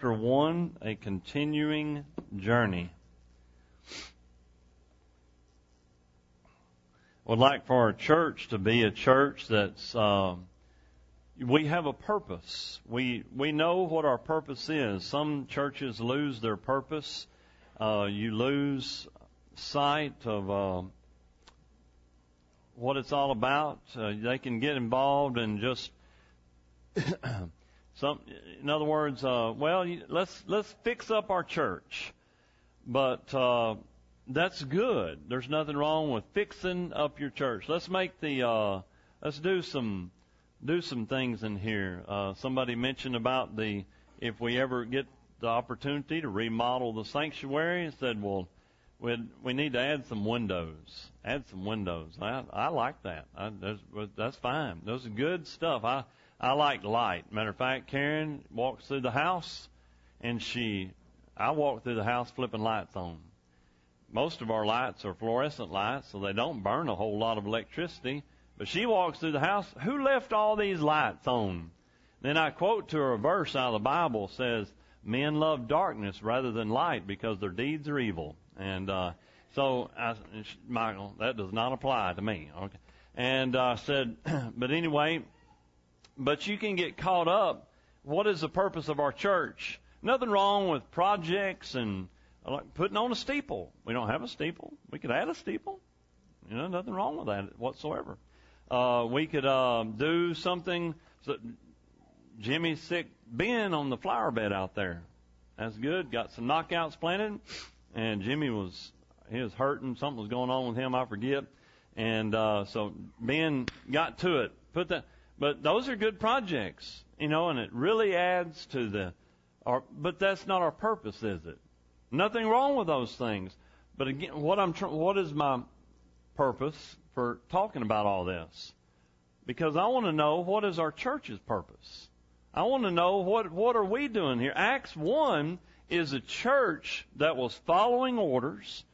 chapter 1, a continuing journey. I would like for our church to be a church that's, uh, we have a purpose. We, we know what our purpose is. Some churches lose their purpose. Uh, you lose sight of, uh, what it's all about. Uh, they can get involved and just some. In other words, uh, well, let's let's fix up our church, but uh, that's good. There's nothing wrong with fixing up your church. Let's make the uh, let's do some do some things in here. Uh, somebody mentioned about the if we ever get the opportunity to remodel the sanctuary, and said, well we we need to add some windows. Add some windows. I I like that. I, that's that's fine. Those are good stuff. I I like light. Matter of fact, Karen walks through the house, and she I walk through the house flipping lights on. Most of our lights are fluorescent lights, so they don't burn a whole lot of electricity. But she walks through the house. Who left all these lights on? Then I quote to her a verse out of the Bible says, "Men love darkness rather than light because their deeds are evil." And uh, so, I, Michael, that does not apply to me. Okay. And I uh, said, but anyway, but you can get caught up. What is the purpose of our church? Nothing wrong with projects and like putting on a steeple. We don't have a steeple. We could add a steeple. You know, nothing wrong with that whatsoever. Uh, we could uh, do something. So Jimmy's sick Ben on the flower bed out there. That's good. Got some knockouts planted and Jimmy was he was hurting. Something was going on with him. I forget. And uh, so Ben got to it. Put that. But those are good projects, you know, and it really adds to the. Our, but that's not our purpose, is it? Nothing wrong with those things. But again, what I'm tr- what is my purpose for talking about all this? Because I want to know what is our church's purpose. I want to know what what are we doing here. Acts one is a church that was following orders.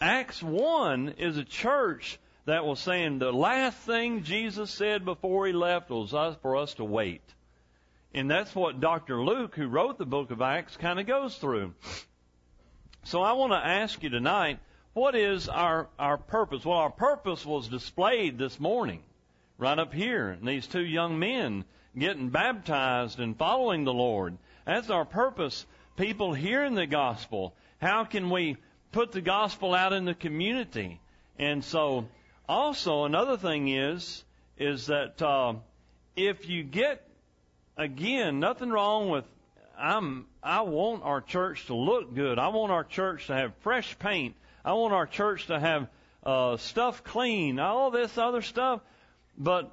Acts 1 is a church that was saying the last thing Jesus said before he left was for us to wait. And that's what Dr. Luke, who wrote the book of Acts, kind of goes through. So I want to ask you tonight, what is our, our purpose? Well, our purpose was displayed this morning, right up here. And these two young men getting baptized and following the Lord. That's our purpose people hearing the gospel? How can we put the gospel out in the community? And so, also another thing is is that uh, if you get again, nothing wrong with I'm I want our church to look good. I want our church to have fresh paint. I want our church to have uh, stuff clean. All this other stuff, but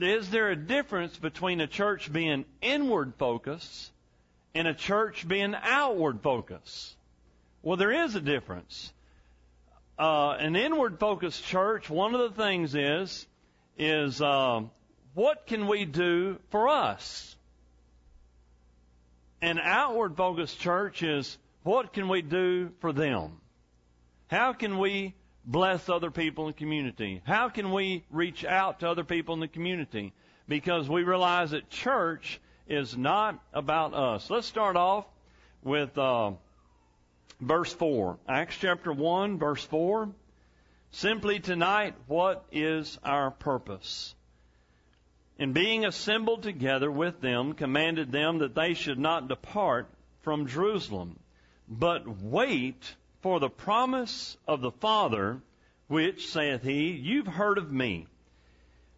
is there a difference between a church being inward focused and a church being outward focused. Well, there is a difference. Uh, an inward focused church, one of the things is, is uh, what can we do for us? An outward focused church is what can we do for them? How can we bless other people in the community? How can we reach out to other people in the community? Because we realize that church is not about us. Let's start off with uh, verse 4. Acts chapter 1, verse 4. Simply tonight, what is our purpose? And being assembled together with them, commanded them that they should not depart from Jerusalem, but wait for the promise of the Father, which, saith he, you've heard of me.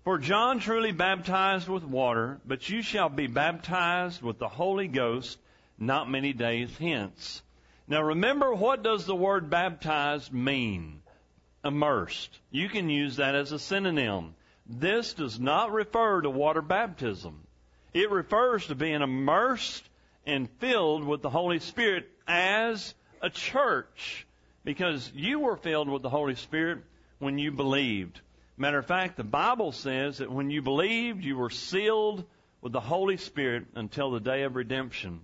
For John truly baptized with water, but you shall be baptized with the Holy Ghost not many days hence. Now remember, what does the word baptized mean? Immersed. You can use that as a synonym. This does not refer to water baptism. It refers to being immersed and filled with the Holy Spirit as a church. Because you were filled with the Holy Spirit when you believed. Matter of fact, the Bible says that when you believed, you were sealed with the Holy Spirit until the day of redemption.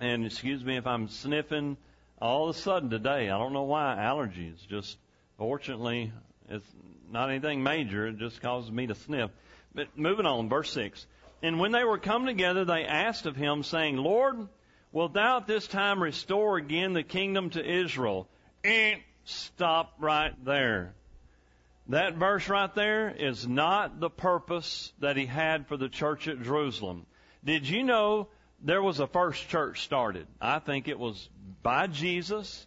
And excuse me if I'm sniffing all of a sudden today. I don't know why. Allergies. Just fortunately, it's not anything major. It just causes me to sniff. But moving on, verse 6. and when they were come together, they asked of him, saying, Lord, wilt thou at this time restore again the kingdom to Israel? And stop right there. That verse right there is not the purpose that he had for the church at Jerusalem. Did you know there was a first church started? I think it was by Jesus.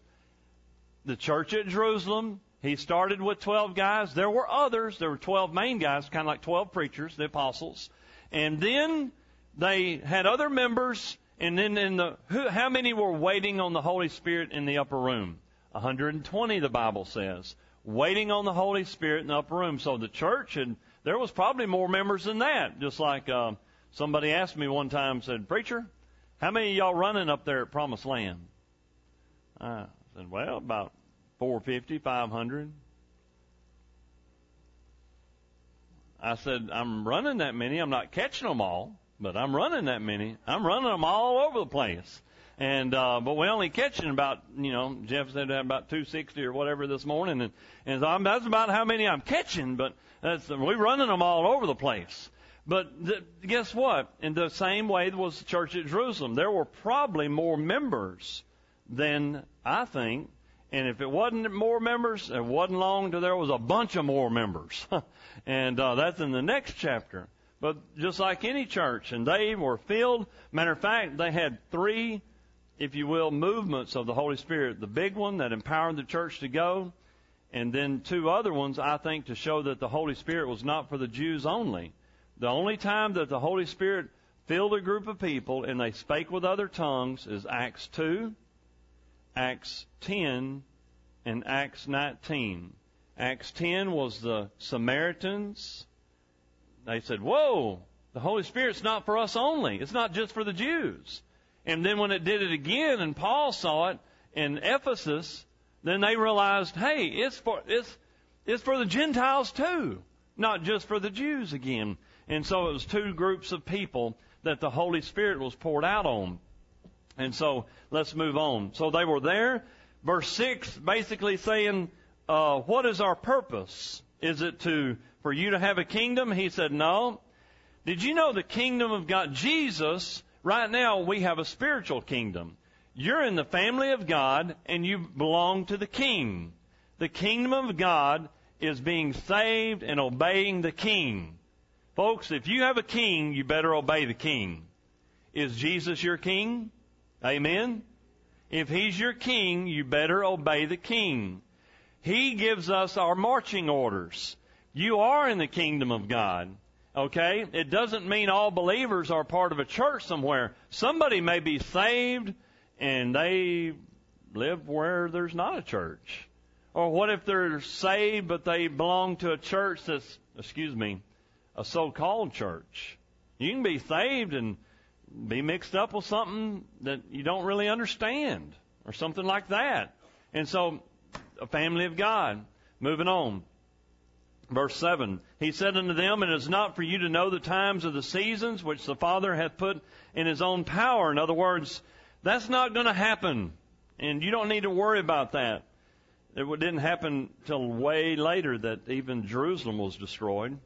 The church at Jerusalem, he started with 12 guys. There were others. There were 12 main guys, kind of like 12 preachers, the apostles. And then they had other members, and then in the, who, how many were waiting on the Holy Spirit in the upper room? 120, the Bible says waiting on the Holy Spirit in the upper room. So the church, and there was probably more members than that. Just like uh, somebody asked me one time, said, "Preacher, how many of y'all running up there at Promised Land?" I said, "Well, about 450, 500." I said, "I'm running that many. I'm not catching them all, but I'm running that many. I'm running them all over the place." And uh, but we only catching about you know Jeff said about 260 or whatever this morning, and and so I'm, that's about how many I'm catching. But that's, we're running them all over the place. But guess what? In the same way was the church at Jerusalem. There were probably more members than I think. And if it wasn't more members, it wasn't long till there was a bunch of more members. and uh, that's in the next chapter. But just like any church, and they were filled. Matter of fact, they had three if you will, movements of the Holy Spirit. The big one that empowered the church to go, and then two other ones, I think, to show that the Holy Spirit was not for the Jews only. The only time that the Holy Spirit filled a group of people and they spake with other tongues is Acts 2, Acts 10, and Acts 19. Acts 10 was the Samaritans. They said, Whoa, the Holy Spirit's not for us only. It's not just for the Jews. And then when it did it again and Paul saw it in Ephesus, then they realized, hey, it's for, it's, it's for the Gentiles too, not just for the Jews again. And so it was two groups of people that the Holy Spirit was poured out on. And so let's move on. So they were there. Verse 6 basically saying, uh, what is our purpose? Is it to, for you to have a kingdom? He said, no. Did you know the kingdom of God? Jesus Right now, we have a spiritual kingdom. You're in the family of God and you belong to the king. The kingdom of God is being saved and obeying the king. Folks, if you have a king, you better obey the king. Is Jesus your king? Amen? If he's your king, you better obey the king. He gives us our marching orders. You are in the kingdom of God. Okay? It doesn't mean all believers are part of a church somewhere. Somebody may be saved and they live where there's not a church. Or what if they're saved but they belong to a church that's, excuse me, a so-called church? You can be saved and be mixed up with something that you don't really understand or something like that. And so, a family of God. Moving on. Verse 7, He said unto them, It is not for you to know the times of the seasons which the Father hath put in His own power. In other words, that's not going to happen. And you don't need to worry about that. It didn't happen till way later that even Jerusalem was destroyed.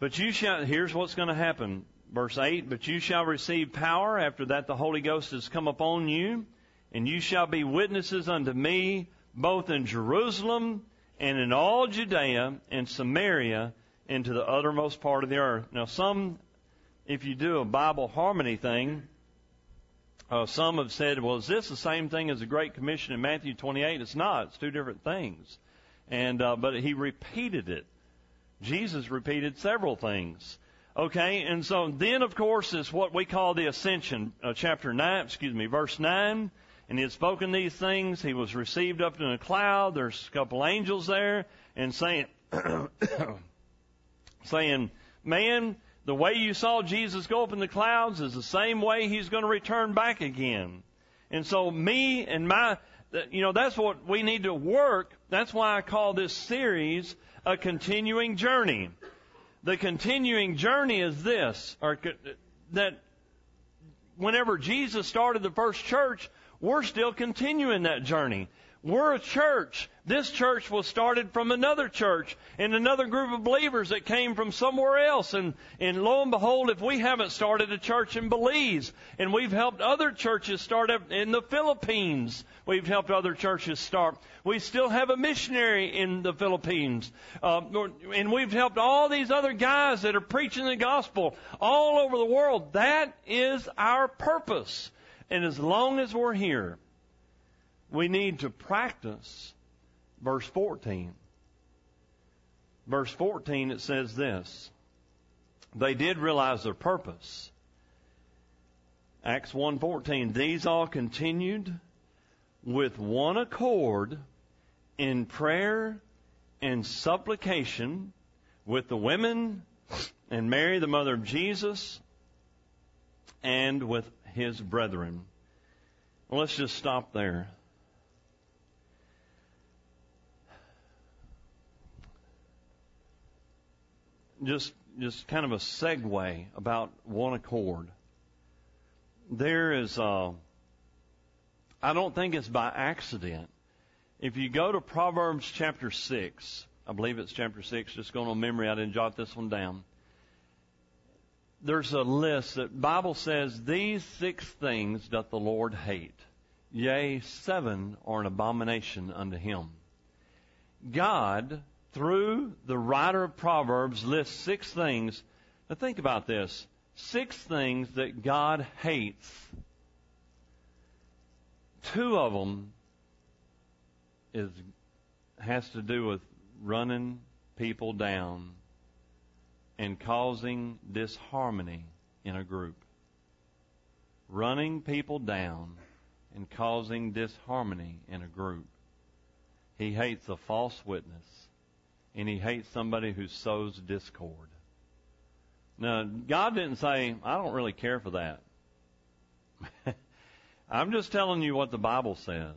But you shall, here's what's going to happen. Verse 8, But you shall receive power after that the Holy Ghost has come upon you, and you shall be witnesses unto me both in Jerusalem and in all Judea and Samaria and to the uttermost part of the earth. Now, some, if you do a Bible harmony thing, uh, some have said, well, is this the same thing as the Great Commission in Matthew 28? It's not. It's two different things. And, uh, but he repeated it. Jesus repeated several things. Okay, and so then, of course, is what we call the ascension, uh, chapter 9, excuse me, verse 9 and he had spoken these things. He was received up in a cloud. There's a couple angels there and saying, saying, man, the way you saw Jesus go up in the clouds is the same way he's going to return back again. And so me and my, you know, that's what we need to work. That's why I call this series a continuing journey. The continuing journey is this, or that whenever Jesus started the first church, we're still continuing that journey. We're a church. This church was started from another church and another group of believers that came from somewhere else. And, and lo and behold, if we haven't started a church in Belize and we've helped other churches start up in the Philippines, we've helped other churches start. We still have a missionary in the Philippines. Uh, and we've helped all these other guys that are preaching the gospel all over the world. That is our purpose. And as long as we're here, we need to practice verse 14. Verse 14 it says this. They did realize their purpose. Acts 1:14 These all continued with one accord in prayer and supplication with the women and Mary the mother of Jesus and with his brethren. Well, let's just stop there. Just just kind of a segue about one accord. There is, uh, I don't think it's by accident. If you go to Proverbs chapter six, I believe it's chapter six. Just going on memory, I didn't jot this one down. There's a list that Bible says these six things doth the Lord hate. Yea, seven are an abomination unto him. God through the writer of Proverbs, lists six things. Now think about this. Six things that God hates. Two of them is, has to do with running people down and causing disharmony in a group. Running people down and causing disharmony in a group. He hates a false witness and he hates somebody who sows discord. Now, God didn't say, I don't really care for that. I'm just telling you what the Bible says.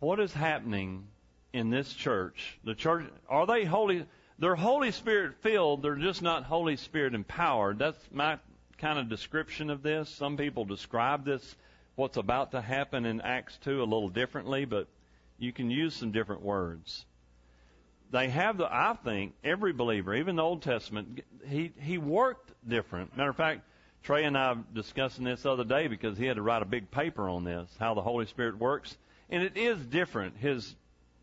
What is happening in this church? The church, are they holy? They're Holy Spirit filled, they're just not Holy Spirit empowered. That's my kind of description of this. Some people describe this, what's about to happen in Acts 2 a little differently, but you can use some different words they have the, I think, every believer, even the Old Testament, he, he worked different. Matter of fact, Trey and I were discussing this other day because he had to write a big paper on this, how the Holy Spirit works. And it is different, his,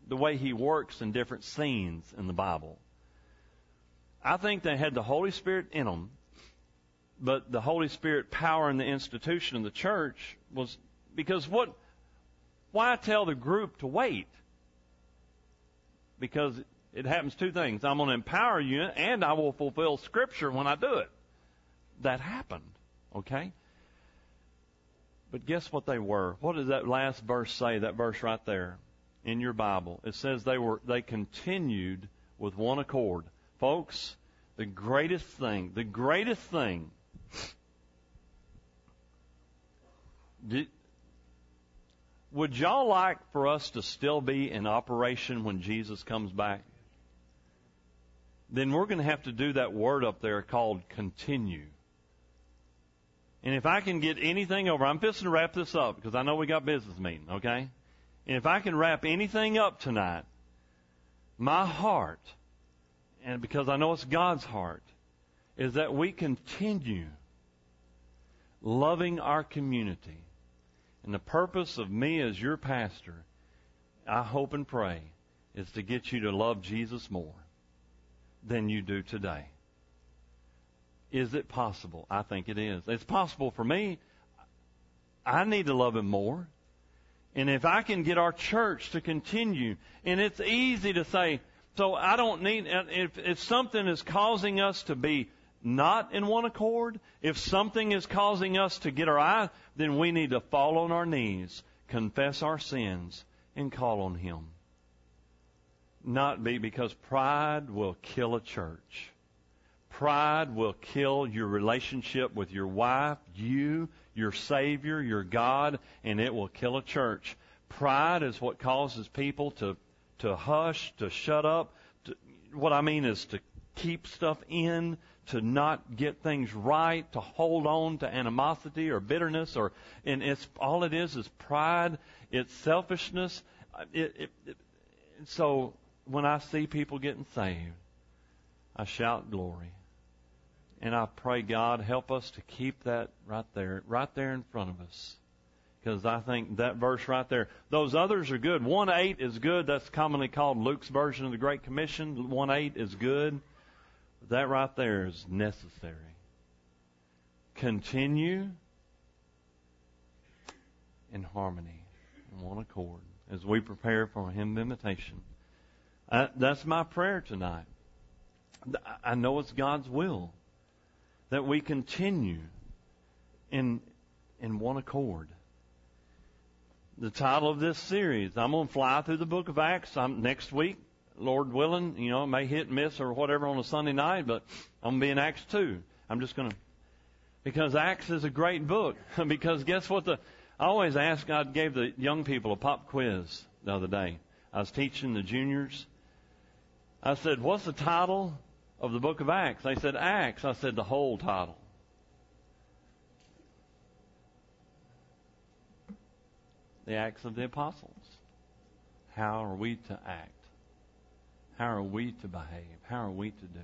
the way he works in different scenes in the Bible. I think they had the Holy Spirit in them, but the Holy Spirit power in the institution of the church was, because what, why tell the group to wait? Because it happens two things. I'm going to empower you and I will fulfill scripture when I do it. That happened. Okay? But guess what they were? What does that last verse say? That verse right there in your Bible. It says they were, they continued with one accord. Folks, the greatest thing, the greatest thing, would y'all like for us to still be in operation when Jesus comes back? Then we're going to have to do that word up there called continue. And if I can get anything over, I'm fixing to wrap this up because I know we got business meeting, okay? And if I can wrap anything up tonight, my heart, and because I know it's God's heart, is that we continue loving our community. And the purpose of me as your pastor, I hope and pray, is to get you to love Jesus more than you do today. Is it possible? I think it is. It's possible for me. I need to love Him more. And if I can get our church to continue, and it's easy to say, so I don't need, if, if something is causing us to be not in one accord, if something is causing us to get our eye, then we need to fall on our knees, confess our sins, and call on Him not be because pride will kill a church. Pride will kill your relationship with your wife, you, your Savior, your God, and it will kill a church. Pride is what causes people to, to hush, to shut up. To, what I mean is to keep stuff in, to not get things right, to hold on to animosity or bitterness, or and it's all it is is pride, it's selfishness. It, it, it, so when I see people getting saved, I shout glory. And I pray God help us to keep that right there, right there in front of us. Because I think that verse right there, those others are good. 1 8 is good. That's commonly called Luke's version of the Great Commission. 1 8 is good. That right there is necessary. Continue in harmony, in one accord, as we prepare for of invitation. I, that's my prayer tonight. I know it's God's will that we continue in in one accord. The title of this series, I'm going to fly through the book of Acts. I'm, next week, Lord willing, you know, it may hit and miss or whatever on a Sunday night, but I'm going to be in Acts 2. I'm just going to, because Acts is a great book. because guess what the, I always ask, God gave the young people a pop quiz the other day. I was teaching the juniors. I said, what's the title of the book of Acts? They said, Acts. I said, the whole title. The Acts of the Apostles. How are we to act? How are we to behave? How are we to do?